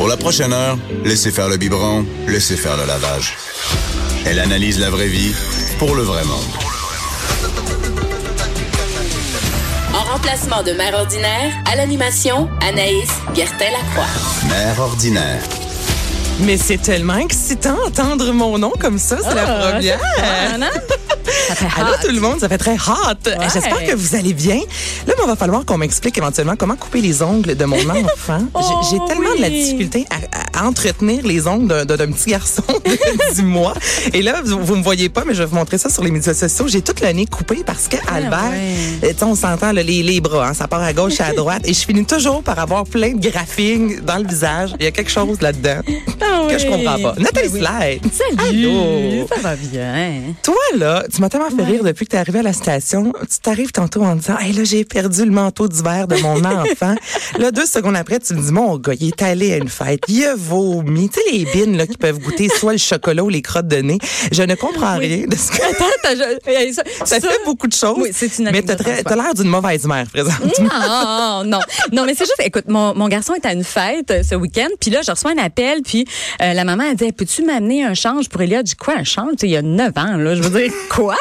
Pour la prochaine heure, laissez faire le biberon, laissez faire le lavage. Elle analyse la vraie vie pour le vrai monde. En remplacement de Mère Ordinaire, à l'animation, Anaïs Gertin-Lacroix. Mère ordinaire. Mais c'est tellement excitant entendre mon nom comme ça, c'est la Ah, première. Allô tout le monde, ça fait très hot. J'espère que vous allez bien. Là, il va falloir qu'on m'explique éventuellement comment couper les ongles de mon enfant. J'ai- J'ai Oh, tellement de la difficulté à, à entretenir les ongles d'un- petit garçon de 10 mois. Et là, vous, vous me voyez pas, mais je vais vous montrer ça sur les médias sociaux. J'ai toute le nez coupé parce que Albert, Ah ouais. euh, on s'entend là, les, les bras, hein, ça part à gauche et à droite, et je finis toujours par avoir plein de graphing dans le visage. Il y a quelque chose là-dedans Ah que je oui. comprends pas. Nathalie Ben oui. Slide. Salut, Allô. ça va bien. Toi, là, tu m'as tellement fait rire depuis que tu es arrivé à la station. Tu t'arrives tantôt en disant, hey, là, j'ai perdu le manteau d'hiver de mon enfant. là, deux secondes après, tu me dis, mon gars, il est allé à une fête. Il a vomi. Tu sais, les bines, là, qui peuvent goûter soit le chocolat ou les crottes de nez. Je ne comprends rien de ce que Attends, je- ça, ça, fait beaucoup de choses. Oui, c'est une Mais soi. t'as l'air d'une mauvaise mère, présentement. Non, non, non, mais c'est juste, écoute, mon, mon garçon est à une fête euh, ce week-end, puis là, je reçois un appel, puis euh, la maman a dit, peux-tu m'amener un change pour Elia? Je dis, quoi, un change? Tu il y a 9 ans, là, je veux dire, quoi?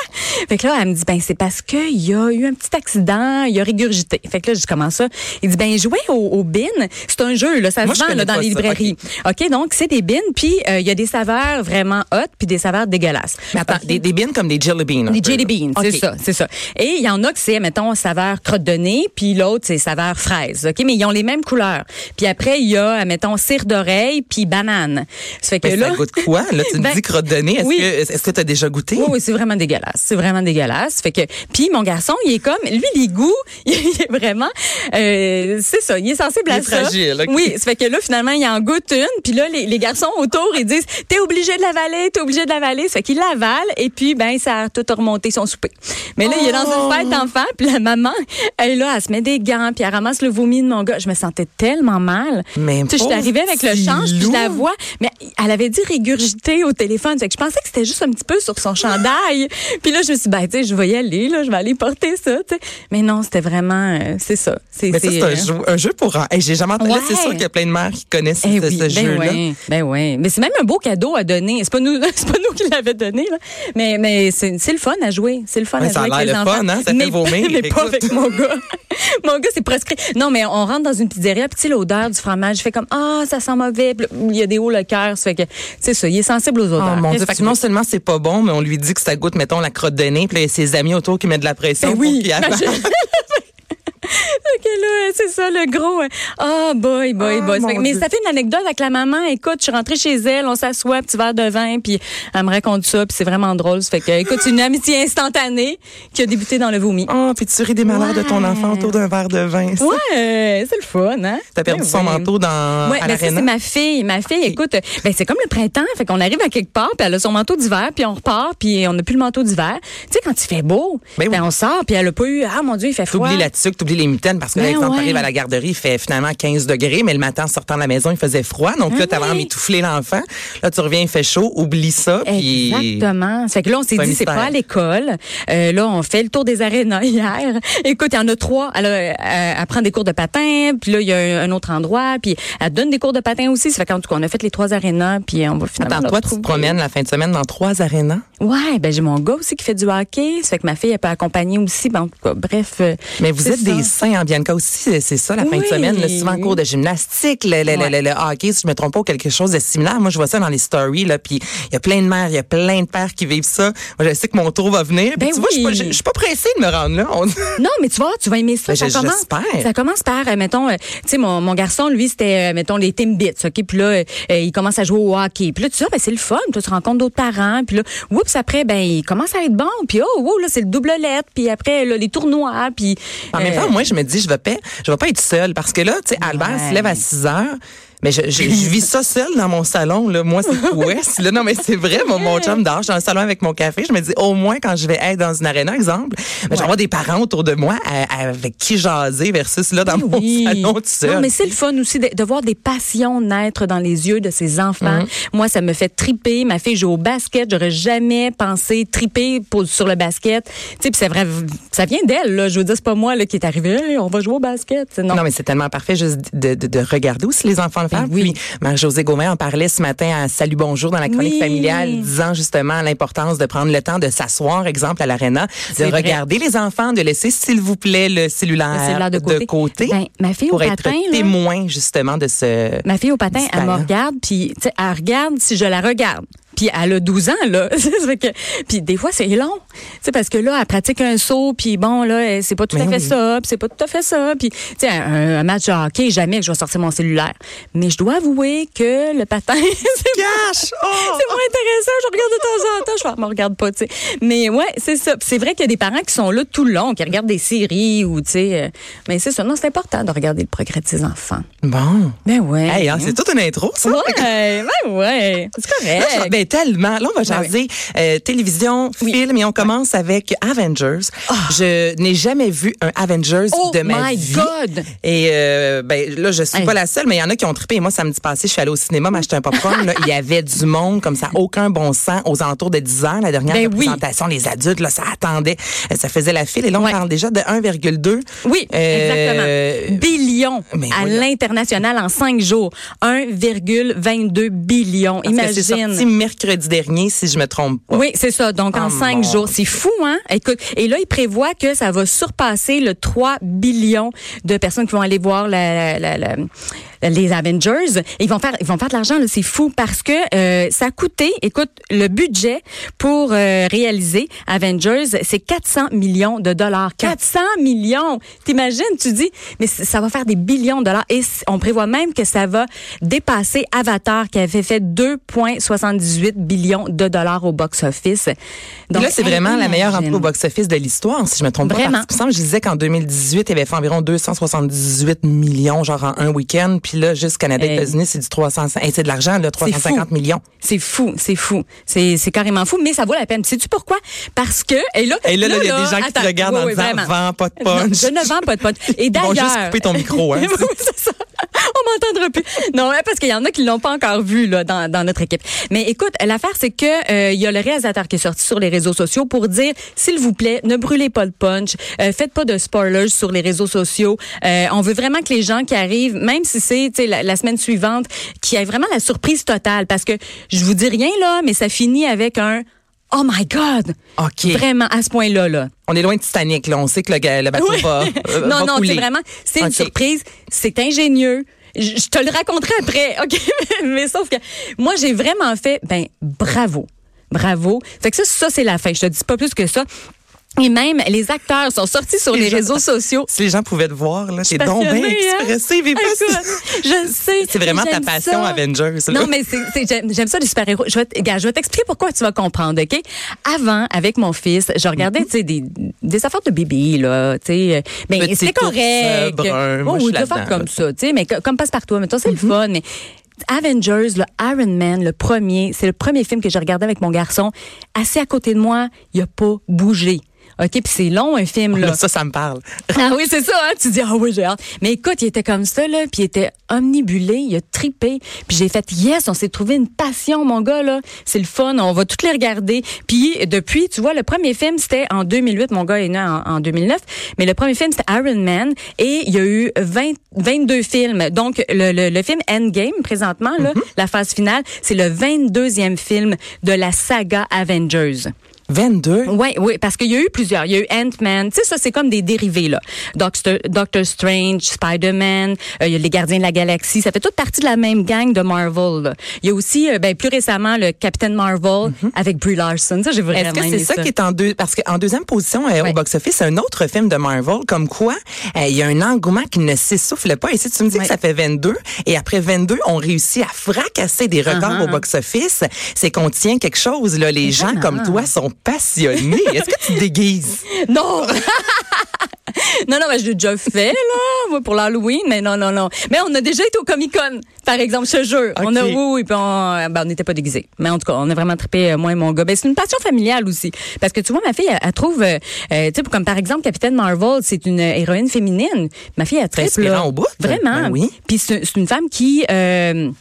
Fait que là, elle me dit, ben, c'est parce qu'il y a eu un petit accident, il a régurgité. Fait que là, je dis, comment ça? Il dit, ben, jouer au, au bin, c'est un jeu, là, ça Moi, se vend là, dans les ça, librairies. OK, donc, c'est des bins, puis euh, il y a des saveurs vraiment hot, puis des saveurs dégueulasses. Mais attends, des, des bines comme des jelly beans. Des peu, jelly beans, c'est ça, c'est ça. Et il y en a que c'est, mettons, saveur crotte de nez, puis l'autre, c'est saveur fraise, OK? Mais ils ont les mêmes couleurs. Puis après, il y a, mettons, cire d'oreille, puis banane. Ça fait que là... ça goûte quoi? Là, tu me Ben, dis crotte de nez. Est-ce oui. que est-ce que tu as déjà goûté? Oui, oui, c'est vraiment dégueulasse. C'est vraiment dégueulasse. Fait que, puis mon garçon, il est comme, lui, les goûts, il est vraiment, euh, c'est ça, il est sensible Il à est ça. fragile, ok. Oui, ça fait que là, finalement, il en goûte une, puis là, les, les garçons autour, ils disent, t'es obligé de l'avaler, t'es obligé de l'avaler. Ça fait qu'il l'avale, et puis, ben, ça a tout remonté son souper. Mais là, il est dans Oh! une fête d'enfants, puis la maman, elle là, elle se met des gants, puis elle ramasse le vomi de mon gars. Je me sentais tellement mal. Mais Tu sais, je suis arrivée avec le change, puis je la vois, mais elle avait dit régurgiter au téléphone. Fait que je pensais que c'était juste un petit peu sur son chandail. Puis là, je me suis dit, ben, tu sais, je vais y aller, là, je vais aller porter ça, tu sais. Mais non, c'était vraiment, euh, c'est ça. C'est, Mais ça, c'est un jeu, un jeu pour... Hey, J'ai jamais entendu. C'est sûr qu'il y a plein de mères qui connaissent eh ce, oui, ce ben jeu-là. ouais, ben ouais. Mais c'est même un beau cadeau à donner. C'est pas nous, c'est pas nous qui l'avons donné, là. Mais, mais c'est, c'est le fun à jouer. C'est le fun à ça a jouer l'air le fun, hein? Ça fait vomir. mais pas avec mon gars. mon gars, c'est prescrit. Non, mais on rentre dans une pizzeria, puis tu sais, l'odeur du fromage fait comme, ah, ça sent mauvais. Puis il y a des hauts le cœur. Ça fait que, c'est ça, il est sensible aux odeurs. Oh mon Qu'est-ce Dieu. Fait tu que non seulement c'est pas bon, mais on lui dit que ça goûte, mettons, la crotte nez, puis là, il y a ses amis autour qui mettent de la pression Ben pour oui, qu'il OK, là, c'est ça, le gros. Ah, boy, boy, Ah, boy. Fait mais Dieu. ça fait une anecdote avec la maman. Écoute, je suis rentrée chez elle, on s'assoit, petit verre de vin, puis elle me raconte ça, puis c'est vraiment drôle. Ça fait que, écoute, une amitié instantanée qui a débuté dans le vomi. Oh, puis tu ris des malheurs de ton enfant autour d'un verre de vin. ça? Ouais, c'est le fun, hein? T'as perdu Ouais, son ouais. manteau dans, Ouais, ben c'est ma fille. Ma fille, écoute, ben c'est comme le printemps. Fait qu'on arrive à quelque part, puis elle a son manteau d'hiver, puis on repart, puis on n'a plus le manteau d'hiver. Tu sais, quand il fait beau, Ben ben, on sort, puis elle a pas eu, ah mon Dieu, il fait froid. T'oublies la tuque, t'oublies les mitaines parce que, Ben par exemple, ouais. t'arrives à la garderie, il fait finalement 15 degrés, mais le matin, en sortant de la maison, il faisait froid. Donc là, t'avais envie d'étouffer l'enfant. Là, tu reviens, il fait chaud, oublie ça. Puis... Exactement. Fait que là, on s'est dit, c'est pas à l'école. Euh, là, on fait le tour des arénas hier. Écoute, il y en a trois. Elle, a- elle, elle prend des cours de patin, puis là, il y a un, autre endroit, puis elle donne des cours de patin aussi. Ça fait qu'en tout cas, on a fait les trois arénas, puis on va finalement Attends, toi, tu te promènes la fin de semaine dans trois arénas? Ouais, ben j'ai mon gars aussi qui fait du hockey. Ça fait que ma fille, elle peut accompagner aussi. Ben, en tout cas, bref. euh, Mais vous êtes ça. des saints Bianca aussi, c'est ça, la fin de semaine. Là, souvent cours de gymnastique, le, le, le- Ouais. le- le hockey, si je me trompe pas, quelque chose de similaire. Moi, je vois ça dans les stories, là, puis il y a plein de mères, il y a plein de pères qui vivent ça. Moi, je sais que mon tour va venir. Ben tu vois, je suis pas- oui. je je suis pas pressée de me rendre là. On- Non, mais tu vois, tu vas aimer ça. Ben, ça commence. j'espère. Ça commence par, euh, mettons, euh, tu sais, mon, mon garçon, lui, c'était, euh, mettons, les Timbits, ok? Puis là, il commence à jouer au hockey. Puis là, tu sais, ah, ben c'est le fun. Toi, tu rencontres d'autres parents. Puis là, oups, après, ben il commence à être bon. Puis oh, wow, là, c'est le double lettre. Puis après, là, les tournois. Puis En même temps, moi, je me je vais pas, je vais pas être seule parce que là, tu sais, Albert Ouais. se lève à 6 heures. Mais je, je, je vis ça seule dans mon salon. Là. Moi, c'est ouest. Là. Non, mais c'est vrai, mon, mon chum dort. Je suis dans le salon avec mon café. Je me dis, au moins, quand je vais être dans une arena, exemple, ben, je vais avoir des parents autour de moi à- à- avec qui jaser versus là, dans mon Oui. salon tout seul. Non, mais c'est le fun aussi de, de voir des passions naître dans les yeux de ses enfants. Mhm. Moi, ça me fait triper. Ma fille joue au basket. J'aurais jamais pensé triper pour, sur le basket. Tu sais, c'est vrai, ça vient d'elle. Là. Je veux dire, c'est pas moi là, qui est arrivé. Hey, on va jouer au basket. Non. Non, mais c'est tellement parfait juste de, de, de regarder aussi les enfants Ben oui. Marie-Josée Gauvin en parlait ce matin à Salut Bonjour dans la chronique Oui. familiale, disant justement l'importance de prendre le temps de s'asseoir, exemple, à l'aréna, de vrai. regarder les enfants, de laisser, s'il vous plaît, le cellulaire, Le cellulaire de côté. Ben, ma fille au pour être patin, là- témoin justement de ce... Ma fille au patin, elle me regarde, puis elle regarde si je la regarde. Puis elle a 12 ans, là. Que, puis des fois, c'est long. Tu sais, parce que là, elle pratique un saut, puis bon, là, c'est pas tout à Mais fait oui. ça, puis c'est pas tout à fait ça. Puis, tu sais, un, un match de hockey, jamais que je vais sortir mon cellulaire. Mais je dois avouer que le patin, c'est Cache! Oh! c'est moins intéressant. Je regarde de temps en temps. Je fais, me regarde pas, tu sais. Mais ouais, c'est ça. C'est vrai qu'il y a des parents qui sont là tout le long, qui regardent des séries ou, tu sais. euh, mais c'est ça. Non, c'est important de regarder le progrès de ses enfants. Bon. Ben ouais. Hey, hein, c'est toute une intro, ça. Ouais, ben ouais. C'est Là, correct. je- ben tellement. Là, on va Ben jaser euh, télévision, film, et on commence avec Avengers. Je n'ai jamais vu un Avengers Ah. Oh de ma my vie. God! Et euh, ben là, je suis Hey. pas la seule, mais il y en a qui ont trippé. Et moi, samedi passé, je suis allée au cinéma m'acheter un popcorn. Il y avait du monde comme ça, aucun bon sens, aux alentours de 10 heures. La dernière Ben oui. représentation, les adultes, là, ça attendait. Ça faisait la file. Et là, on parle déjà de 1,2. Oui, Euh, exactement. Billion mais à l'international en cinq jours. 1,22 billion. parce Imagine. Sorti mercredi dernier, si je me trompe pas. Oui, c'est ça. Donc, en Oh, cinq jours. C'est fou, hein? Écoute, et là, il prévoit que ça va surpasser le 3 billions de personnes qui vont aller voir la- la- la- la- les Avengers. Ils vont faire, ils vont faire de l'argent. C'est fou parce que euh, ça a coûté, écoute, le budget pour euh, réaliser Avengers, c'est 400 millions de dollars. 400 millions! T'imagines? Tu dis, mais ça va faire des billions de dollars. Et on prévoit même que ça va dépasser Avatar, qui avait fait 2,78 billions de dollars au box-office. Donc, là, c'est vraiment la meilleure entrée au box-office de l'histoire, si je me trompe Vraiment. pas. Parce semble, je disais qu'en 2018, il avait fait environ 278 millions, genre en un week-end. Puis là, juste Canada et. États-Unis, c'est du 300, hey, c'est de l'argent, là, 350 fou. millions. C'est fou, c'est fou. C'est, c'est carrément fou, mais ça vaut la peine. Sais-tu pourquoi? Parce que, et là, Et là, il y a des gens qui te regardent oui, en oui, disant, vends pas de Non, punch. je ne vends pas de punch. Et Ils vont d'ailleurs. juste couper ton micro, hein. Oui, c'est ça. On m'entendra plus. Non, parce qu'il y en a qui l'ont pas encore vu là dans, notre équipe. Mais écoute, l'affaire c'est que euh, il y a le réalisateur qui est sorti sur les réseaux sociaux pour dire s'il vous plaît, ne brûlez pas le punch, euh, faites pas de spoilers sur les réseaux sociaux. Euh, on veut vraiment que les gens qui arrivent, même si c'est la, la semaine suivante, qu'il y ait vraiment la surprise totale parce que je vous dis rien là, mais ça finit avec un Oh my God! OK. Vraiment, à ce point-là, là. On est loin de Titanic, là. On sait que le, le bateau Oui. va, euh, non, va non, c'est vraiment, c'est une surprise, c'est ingénieux. Je je te le raconterai après, OK? Mais sauf que moi, j'ai vraiment fait, ben, bravo. Bravo. Fait que ça, ça, c'est la fin. Je te dis pas plus que ça. Et même, les acteurs sont sortis sur les réseaux sociaux. Si les gens pouvaient te voir, là, t'es donc bien hein? expressive et pas- je sais. C'est vraiment ta passion, ça. Avengers. là. Non, mais c'est, c'est- j'aime, ça les super-héros. Je vais, t'expliquer pourquoi tu vas comprendre, OK? Avant, avec mon fils, je regardais, tu sais, des, des affaires de bébé, là, tu sais. Ben, Petit c'était ours, euh, correct. brun, oh, oui, des affaires là-dedans, comme ça, tu sais, mais co- comme passe-partout. Mettons, c'est le fun, mais Avengers, le Iron Man, le premier, c'est le premier film que j'ai regardé avec mon garçon. Assis à côté de moi, il a pas bougé. OK, puis c'est long un film là. Ça, ça me parle. Ah oui, c'est ça, hein? Tu dis, ah oui, j'ai hâte. Mais écoute, il était comme ça, là, puis il était omnibulé, il a tripé. Puis j'ai fait, yes, on s'est trouvé une passion, mon gars, là. C'est le fun, on va toutes les regarder. Puis depuis, tu vois, le premier film, c'était en 2008, mon gars est né en, en 2009, mais le premier film, c'était Iron Man, et il y a eu 20, 22 films. Donc, le, le, le film Endgame, présentement, là, la phase finale, c'est le 22e film de la saga Avengers. 22. Oui, oui, parce qu'il y a eu plusieurs. Il y a eu Ant-Man. Tu sais, ça, c'est comme des dérivés, là. Doctor, Doctor Strange, Spider-Man, euh, il y a les Gardiens de la Galaxie. Ça fait toute partie de la même gang de Marvel, là. Il y a aussi, euh, ben, plus récemment, le Captain Marvel avec Brie Larson. Ça, j'ai vraiment Est-ce que c'est ça, qui est en deux parce qu'en deuxième position euh, Ouais. au box-office, un autre film de Marvel comme quoi euh, il y a un engouement qui ne s'essouffle pas. Et si tu me dis Ouais. que ça fait 22 et après 22, on réussit à fracasser des records Uh-huh. au box-office, c'est qu'on tient quelque chose là. Les gens comme toi sont passionnée. Est-ce que tu te déguises? Non! non, non, mais je l'ai déjà fait, là, moi, pour l'Halloween, mais non, non, non. Mais on a déjà été au Comic-Con, par exemple, ce jeu. On a, oui, oui, puis on ben, on n'était pas déguisés. Mais en tout cas, on a vraiment trippé, euh, moi et mon gars. Ben, c'est une passion familiale aussi. Parce que tu vois, ma fille, elle, elle trouve, euh, euh, tu sais, comme par exemple, Capitaine Marvel, c'est une héroïne féminine. Ma fille, elle trippe, là. au bout? Vraiment. Ben oui. Puis c'est c'est une femme qui... euh,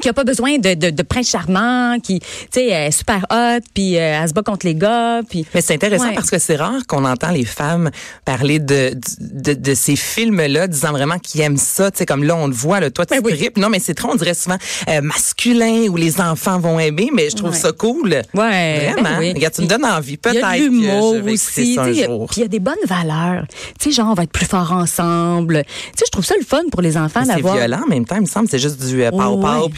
qui a pas besoin de, de, de prince charmant, qui, tu sais, est super hot, puis euh, elle se bat contre les gars, puis... Mais c'est intéressant Ouais. parce que c'est rare qu'on entend les femmes parler de, de, de ces films-là, disant vraiment qu'ils aiment ça. Tu sais, comme là, on le voit, là, toi, tu Ben oui. tripes. Non, mais c'est trop, on dirait souvent euh, masculin où les enfants vont aimer, mais je trouve Ouais. ça cool. Ouais, Vraiment. ben oui. Regarde, tu me donnes envie. Il y Peut-être que l'humour je vais aussi. ça un jour. Puis il y a des bonnes valeurs. Tu sais, genre, on va être plus fort ensemble. Tu sais, je trouve ça le fun pour les enfants Mais C'est d'avoir. violent en même temps, il me semble. C'est juste du euh, Ouais.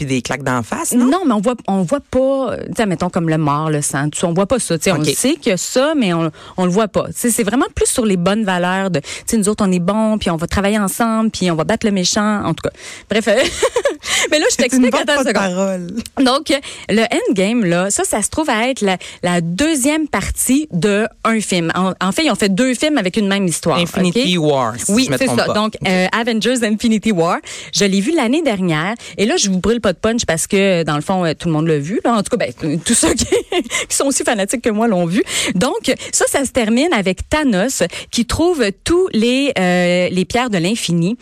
Puis des claques d'en face, non? Non, mais on voit, on voit pas, tu sais, mettons comme le mort, le sang, tout on voit pas ça. Tu sais, on sait qu'il y a ça, mais on, on le voit pas. Tu c'est vraiment plus sur les bonnes valeurs de, tu sais, nous autres, on est bons, puis on va travailler ensemble, puis on va battre le méchant. En tout cas, bref. mais là, je t'explique. Attends une seconde. parole. Donc, le endgame, là, ça, ça se trouve à être la, la deuxième partie de un film. En, en fait, ils ont fait deux films avec une même histoire. Infinity? War, si oui, c'est ça. pas. Donc, euh, Avengers Infinity War, je l'ai vu l'année dernière. Et là, je vous brûle pas de punch parce que, dans le fond, euh, tout le monde l'a vu. Là. En tout cas, ben, tous ceux qui, qui sont aussi fanatiques que moi l'ont vu. Donc, ça, ça se termine avec Thanos qui trouve tous les, euh, les pierres de l'infini.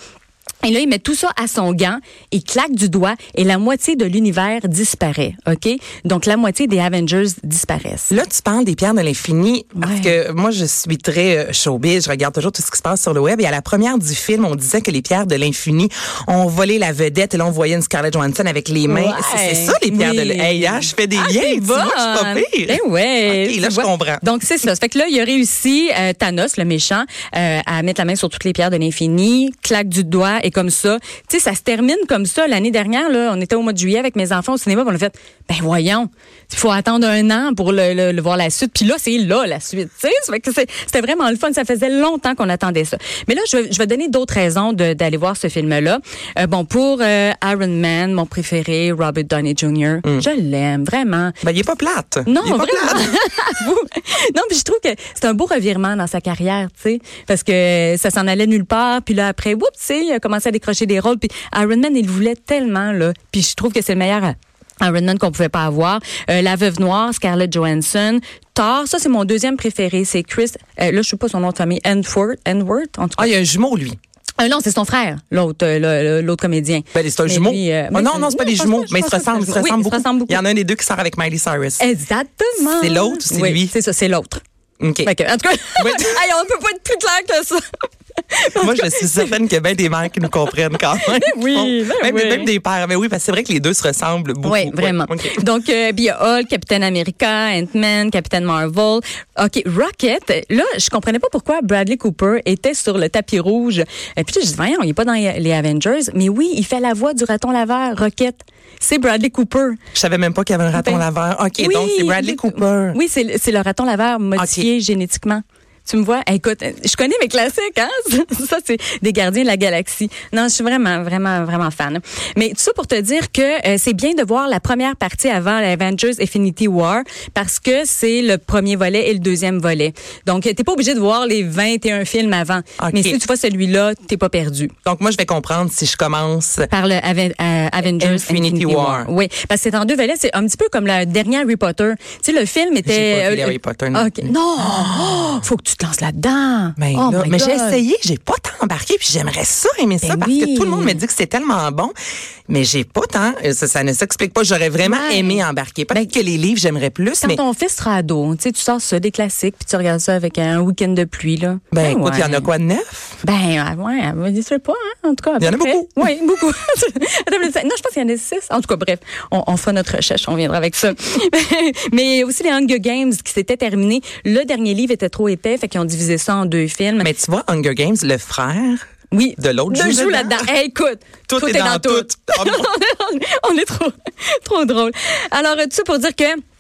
Et là, il met tout ça à son gant, il claque du doigt et la moitié de l'univers disparaît, OK? Donc, la moitié des Avengers disparaissent. Là, tu parles des pierres de l'infini parce Ouais. que moi, je suis très euh, showbiz. Je regarde toujours tout ce qui se passe sur le web. Et à la première du film, on disait que les pierres de l'infini ont volé la vedette. Et là, on voyait une Scarlett Johansson avec les mains. Ouais. C'est ça, les pierres de l'infini. Hey, hein, je fais des Ah, liens. Tu vois, je suis pas pire. Ben ouais. OK, là, je comprends. Donc, c'est ça. Ça fait que là, il a réussi, euh, Thanos, le méchant, euh, à mettre la main sur toutes les pierres de l'infini, claque du doigt et comme ça. Tu sais, ça se termine comme ça. L'année dernière, là, on était au mois de juillet avec mes enfants au cinéma, puis on a fait, ben voyons, il faut attendre un an pour le, le- le voir la suite. Puis là, c'est là la suite. Tu sais, c'était vraiment le fun. Ça faisait longtemps qu'on attendait ça. Mais là, je vais, je vais donner d'autres raisons d'aller voir ce film-là. Euh, bon, pour euh, Iron Man, mon préféré, Robert Downey Jr., je l'aime vraiment. Ben, il est pas plate. Non, il est pas vraiment. plate. Non, puis je trouve que c'est un beau revirement dans sa carrière, tu sais, parce que ça s'en allait nulle part, puis là après, oups, tu sais, il a commencé à décrocher des rôles, puis Iron Man, il voulait tellement là, puis je trouve que c'est le meilleur. Iron Man qu'on pouvait pas avoir. Euh, la Veuve Noire, Scarlett Johansson. Thor, ça c'est mon deuxième préféré, c'est Chris. euh, là, je sais pas son nom de famille, Enworth, Enworth, en tout cas. Ah, il y a un jumeau, lui. Euh, non, c'est son frère, l'autre, l'autre comédien. Ben, c'est un Mais jumeau. lui, euh, mais non, non, c'est pas des jumeaux, mais ils se ressemblent, ils se ressemblent beaucoup. Il y en a un des deux qui sort avec Miley Cyrus. Exactement. C'est l'autre c'est Oui, lui? C'est ça, c'est l'autre. OK. Que, en tout cas, Oui. hey, on peut pas être plus clair que ça. Moi, je suis certaine qu'il y a bien des mères qui nous comprennent quand même. Oui, ben même, oui. même des pères. Mais oui, parce que c'est vrai que les deux se ressemblent beaucoup. Oui, vraiment. Ouais. Donc, euh, puis il y a Hulk, Captain America, Ant-Man, Captain Marvel. OK, Rocket, là, je comprenais pas pourquoi Bradley Cooper était sur le tapis rouge. Et puis, je dis, voyons, il est pas dans les Avengers. Mais oui, il fait la voix du raton laveur, Rocket. C'est Bradley Cooper. Je savais même pas qu'il y avait un raton Ben, laveur. OK, oui, donc c'est Bradley Cooper. Oui, c'est le- c'est le raton laveur modifié génétiquement. Tu me vois? Écoute, je connais mes classiques, hein? Ça, c'est des gardiens de la galaxie. Non, je suis vraiment, vraiment, vraiment fan. Mais tout ça pour te dire que euh, c'est bien de voir la première partie avant l'Avengers Infinity War parce que c'est le premier volet et le deuxième volet. Donc, t'es pas obligé de voir les 21 films avant. Mais si tu vois celui-là, t'es pas perdu. Donc, moi, je vais comprendre si je commence. Par le Ave- euh, Avengers Infinity Infinity, War. War. Oui, parce que c'est en deux volets. C'est un petit peu comme le dernier Harry Potter. Tu sais, le film était... Pas vu les euh, Harry Potter non. Non! Oh, faut que tu te lances là-dedans. Mais, oh là, mais j'ai essayé, j'ai pas tant embarqué, puis j'aimerais ça aimer ça Ben parce oui. que tout le monde me dit que c'est tellement bon, mais j'ai pas tant. euh, Ça, ça ne s'explique pas. J'aurais vraiment Ouais. aimé embarquer. Peut-être que les livres, j'aimerais plus, Quand mais ton fils sera ado, tu sais, tu sors ça, des classiques, puis tu regardes ça avec un week-end de pluie, là. ben écoute, il y en a quoi de neuf? Ben, ah, ouais, je sais pas, hein, en tout cas. Il y en a beaucoup. Oui, beaucoup. Non, je pense qu'il y en a six. En tout cas, bref, on, on fera notre recherche, on viendra avec ça. mais aussi les Hunger Games qui s'étaient terminés. Le dernier livre était trop épais, fait qu'ils ont divisé ça en deux films. Mais tu vois, Hunger Games, le frère oui. de l'autre joue dedans. là-dedans. Hey, écoute, Tout est dans tout. Oh non. on est trop, trop drôle. Alors, tout ça pour dire que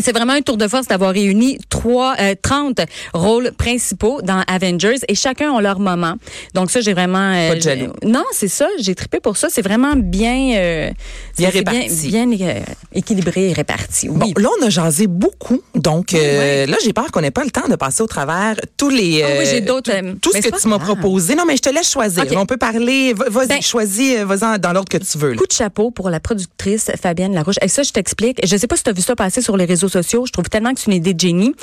C'est vraiment un tour de force d'avoir réuni trois, euh, 30 rôles principaux dans Avengers et chacun ont leur moment. Donc ça, j'ai vraiment... euh, Pas de jaloux. Non, c'est ça. J'ai trippé pour ça. C'est vraiment bien... euh, Bien réparti. Bien, bien, euh, équilibré et réparti. Oui. Bon, là, on a jasé beaucoup. Donc, ouais. là, j'ai peur qu'on n'ait pas le temps de passer au travers tous les. Ah oui, j'ai d'autres, Tout, tout ce que tu m'as proposé. Non, mais je te laisse choisir. On peut parler. va- Vas-y, Ben- choisis. en- dans l'ordre que tu veux. là. Coup de chapeau pour la productrice Fabienne Larouche. Et ça, je t'explique. Je sais pas si tu as vu ça passer sur les réseaux sociaux. Je trouve tellement que c'est une idée de génie.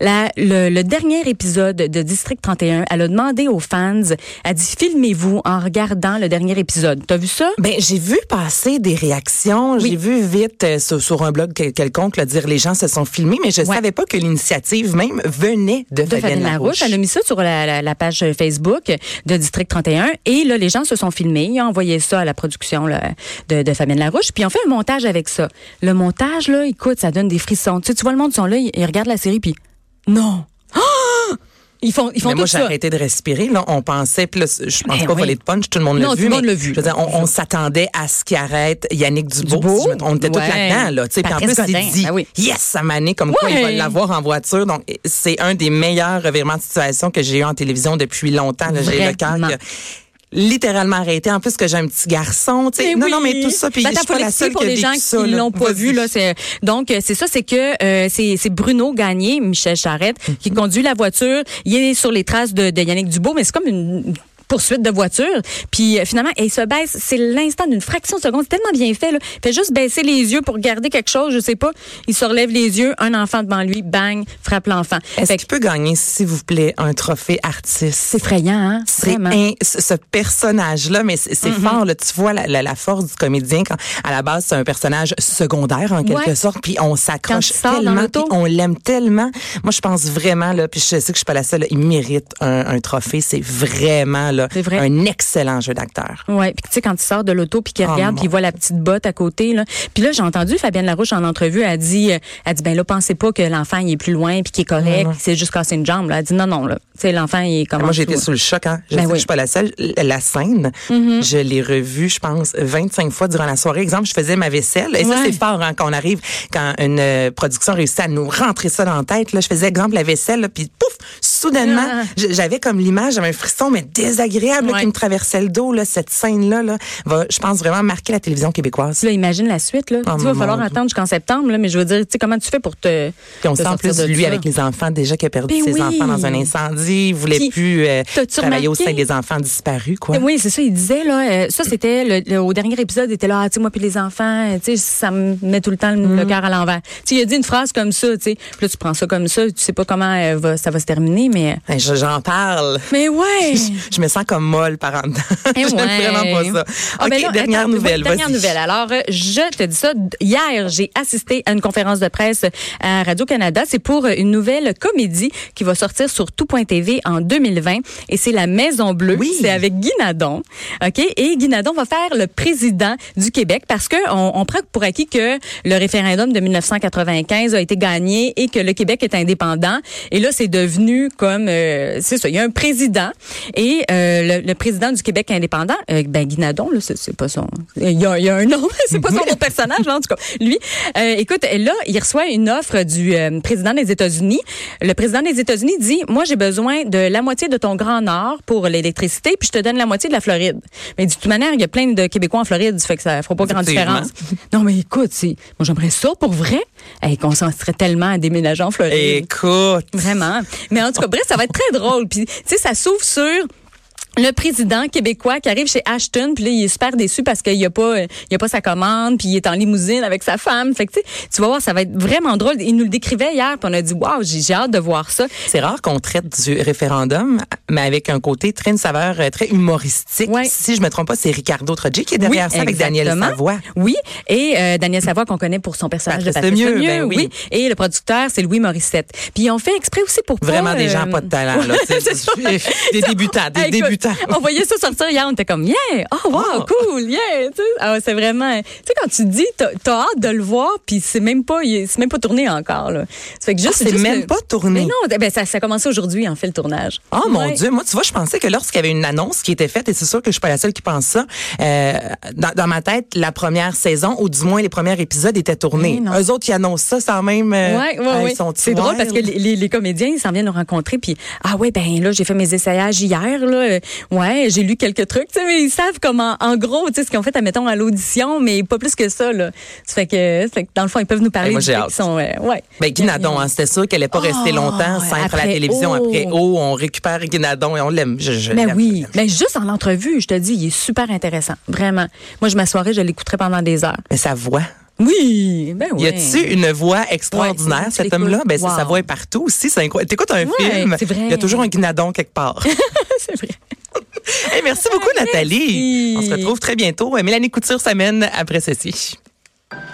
La- le, le dernier épisode de District 31, elle a demandé aux fans, elle dit filmez-vous en regardant le dernier épisode. T'as vu ça? Ben, j'ai vu passer des réactions. J'ai vu vite euh, sur, sur un blog quel- quelconque là, dire les gens se sont filmés, mais je Ouais. savais pas que l'initiative même venait de, de Fabienne Fabienne Larouche. Larouche. Elle a mis ça sur la, la- la page Facebook de District 31. Et là, les gens se sont filmés. Ils ont envoyé ça à la production là, de, de Fabienne Larouche. Puis on fait un montage avec ça. Le montage, là, écoute, ça donne des Tu, sais, tu vois le monde, ils sont là, ils, ils regardent la série, puis non. Ah! Ils font, ils font Mais moi, tout j'ai arrêté de respirer. Là, on pensait, puis là, je pense Ben pas oui. voler de punch, tout le monde l'a tout vu. le monde mais l'a vu. Je veux dire, on, on s'attendait à ce qui arrête Yannick Dubois. Si on était tous Ouais. là-dedans, là. Tu sais, puis en plus, Patrice il Godin, dit, ben oui. yes, ça m'a né, comme quoi il va l'avoir en voiture. Donc, c'est un des meilleurs revirements de situation que j'ai eu en télévision depuis longtemps. J'ai le cœur littéralement arrêté. En plus que j'ai un petit garçon, tu sais. Non, oui. non, mais tout ça, puis Ben, je suis pas la seule pour les gens qui l'ont pas vu là, c'est donc c'est ça c'est que euh, c'est c'est Bruno Gagné, Michel Charette qui Mhm. conduit la voiture, il est sur les traces de, de Yannick Dubois mais c'est comme une poursuite de voiture puis euh, finalement il se baisse c'est l'instant d'une fraction de seconde c'est tellement bien fait là il fait juste baisser les yeux pour regarder quelque chose je sais pas il se relève les yeux un enfant devant lui bang frappe l'enfant Est-ce qu'il peut gagner, s'il vous plaît, un trophée artiste? c'est effrayant hein? C'est ce personnage-là, mais c'est Mm-hmm. fort. Là, tu vois la, la- la force du comédien quand à la base c'est un personnage secondaire en quelque Ouais. sorte, puis on s'accroche tellement, puis on l'aime tellement. Moi, je pense vraiment là, puis je sais que je suis pas la seule. là, il mérite un, un trophée. C'est vraiment là C'est vrai. un excellent jeu d'acteur. Ouais, puis tu sais quand il sort de l'auto puis qu'il Oh, regarde puis il voit la petite botte à côté là. Puis là j'ai entendu Fabienne Larouche en entrevue elle dit euh, elle dit ben là pensez pas que l'enfant il est plus loin puis qu'il est correct, qu'il s'est juste cassé une jambe là. Elle dit non non là. Tu sais l'enfant il est comme Moi, été sous le choc. Hein? Je Ben sais oui. Mm-hmm. je suis pas la seule. La scène, je l'ai revue, je pense, 25 fois durant la soirée. Exemple, je faisais ma vaisselle. Et ça, c'est fort hein, quand on arrive, quand une euh, production réussit à nous rentrer ça dans la tête. Là, je faisais, exemple, la vaisselle, puis pouf, soudainement, Ah. j'avais comme l'image, j'avais un frisson, mais désagréable là, qui me traversait le dos. Là, cette scène-là là, va, je pense, vraiment marquer la télévision québécoise. Là, imagine la suite là. Oh, tu vas falloir Dieu. attendre jusqu'en septembre là, mais je veux dire tu sais comment tu fais pour te Puis on te sent plus de lui ça? avec les enfants déjà qui a perdu Ben ses oui. enfants dans un incendie. Il voulait plus euh, travailler au sein remarqué? des enfants disparus. quoi. Oui, c'est ça, il disait là, euh, ça c'était le, le- au dernier épisode, il était là, ah, tu sais moi puis les enfants, euh, tu sais ça me met tout le temps le, Mm. le cœur à l'envers. Tu sais il a dit une phrase comme ça, tu sais. Puis là tu prends ça comme ça, tu sais pas comment euh, va- ça va se terminer mais Hey, je- J'en parle. mais ouais. Je me sens comme molle par en dedans. Eh J'aime ouais. vraiment pas ça. Ah, OK, ben là, dernière attends, nouvelle. Dernière nouvelle. Alors, euh, je te dis ça. Hier, j'ai assisté à une conférence de presse à Radio-Canada. C'est pour une nouvelle comédie qui va sortir sur tout.tv en 2020. Et c'est La Maison Bleue. Oui. C'est avec Guy Nadon. OK? Et Guy Nadon va faire le président du Québec parce que on, on prend pour acquis que le référendum de 1995 a été gagné et que le Québec est indépendant. Et là, c'est devenu comme, euh, c'est ça, il y a un président et euh, le, le président du Québec indépendant, euh, ben Guy Nadon, là, c'est pas son, il y a, il y a un nom, c'est pas son autre personnage, là, en tout cas. Lui, écoute, là, il reçoit une offre du président des États-Unis. Le président des États-Unis dit, moi, j'ai besoin de la moitié de ton Grand Nord pour l'électricité, puis je te donne la moitié de la Floride. Mais de toute manière, il y a plein de Québécois en Floride, ça fait que ça fera pas grande différence. Non, mais écoute, c'est, moi, j'aimerais ça pour vrai. Hey, qu'on s'en serait tellement à déménager en Floride. Écoute. Vraiment. Mais en tout cas, bref, ça va être très drôle. Puis, tu sais, ça s'ouvre sur le président québécois qui arrive chez Ashton, puis là, il est super déçu parce qu'il n'y a pas, euh, il a pas sa commande, puis il est en limousine avec sa femme. Fait que, tu sais, tu vas voir, ça va être vraiment drôle. Il nous le décrivait hier, puis on a dit, waouh, j'ai hâte de voir ça. C'est rare qu'on traite du référendum, mais avec un côté très une saveur euh, très humoristique. Ouais. Si je me trompe pas, c'est Ricardo Trogi qui est derrière Oui, ça avec Daniel. Savoie. Oui, et euh, Daniel Savoie qu'on connaît pour son personnage Patrice de Patrice Lemieux, ben oui. Et le producteur, c'est Louis Morissette. Puis ils ont fait exprès aussi pour pas, Vraiment des gens pas de talent. Là, des débutants, des écoute, débutants. Temps. on voyait ça sortir hier, on était comme, yeah, oh wow, Oh. cool, yeah. Ah c'est vraiment, tu sais, quand tu dis, t'as as hâte de le voir, puis c'est même pas, c'est même pas tourné encore, là. Ça fait que juste, Ah, c'est même le- pas tourné. Mais non, ben, ça, ça a commencé aujourd'hui, en fait, le tournage. Oh mon. Dieu, moi tu vois, je pensais que lorsqu'il y avait une annonce qui était faite, et c'est sûr que je suis pas la seule qui pense ça, euh, dans, dans ma tête, la première saison, ou du moins les premiers épisodes étaient tournés. Non. Eux autres, ils annoncent ça sans même... euh, Ouais, ouais, ah, ouais. C'est drôle parce que les, les- les comédiens, ils s'en viennent nous rencontrer, puis ah ouais, ben là, j'ai fait mes essayages hier, là. Ouais, j'ai lu quelques trucs, tu sais, mais ils savent comment, en gros, tu sais, ce qu'ils ont fait, admettons, à l'audition, mais pas plus que ça, là. Ça fait que, ça fait que dans le fond, ils peuvent nous parler moi, du j'ai fait hâte. qu'ils sont, euh, ouais. Ben, Guinadon, hein, c'était sûr qu'elle n'est pas restée Oh, longtemps sans être à la télévision. Après Oh, on récupère Guinadon et on l'aime. Je, je Mais l'aime, oui, mais juste en entrevue, je te dis, il est super intéressant, vraiment. Moi, je m'assoirais, je l'écouterais pendant des heures. Mais sa voix. Oui, ben oui. Y a-tu une voix extraordinaire, Ouais, cet homme-là? Ben, sa voix est partout aussi. C'est incroyable. T'écoutes un Ouais, film, il y a toujours un Guinadon quelque part. c'est vrai. Hey, merci beaucoup, Nathalie. Merci. On se retrouve très bientôt. Mélanie Couture s'amène après ceci.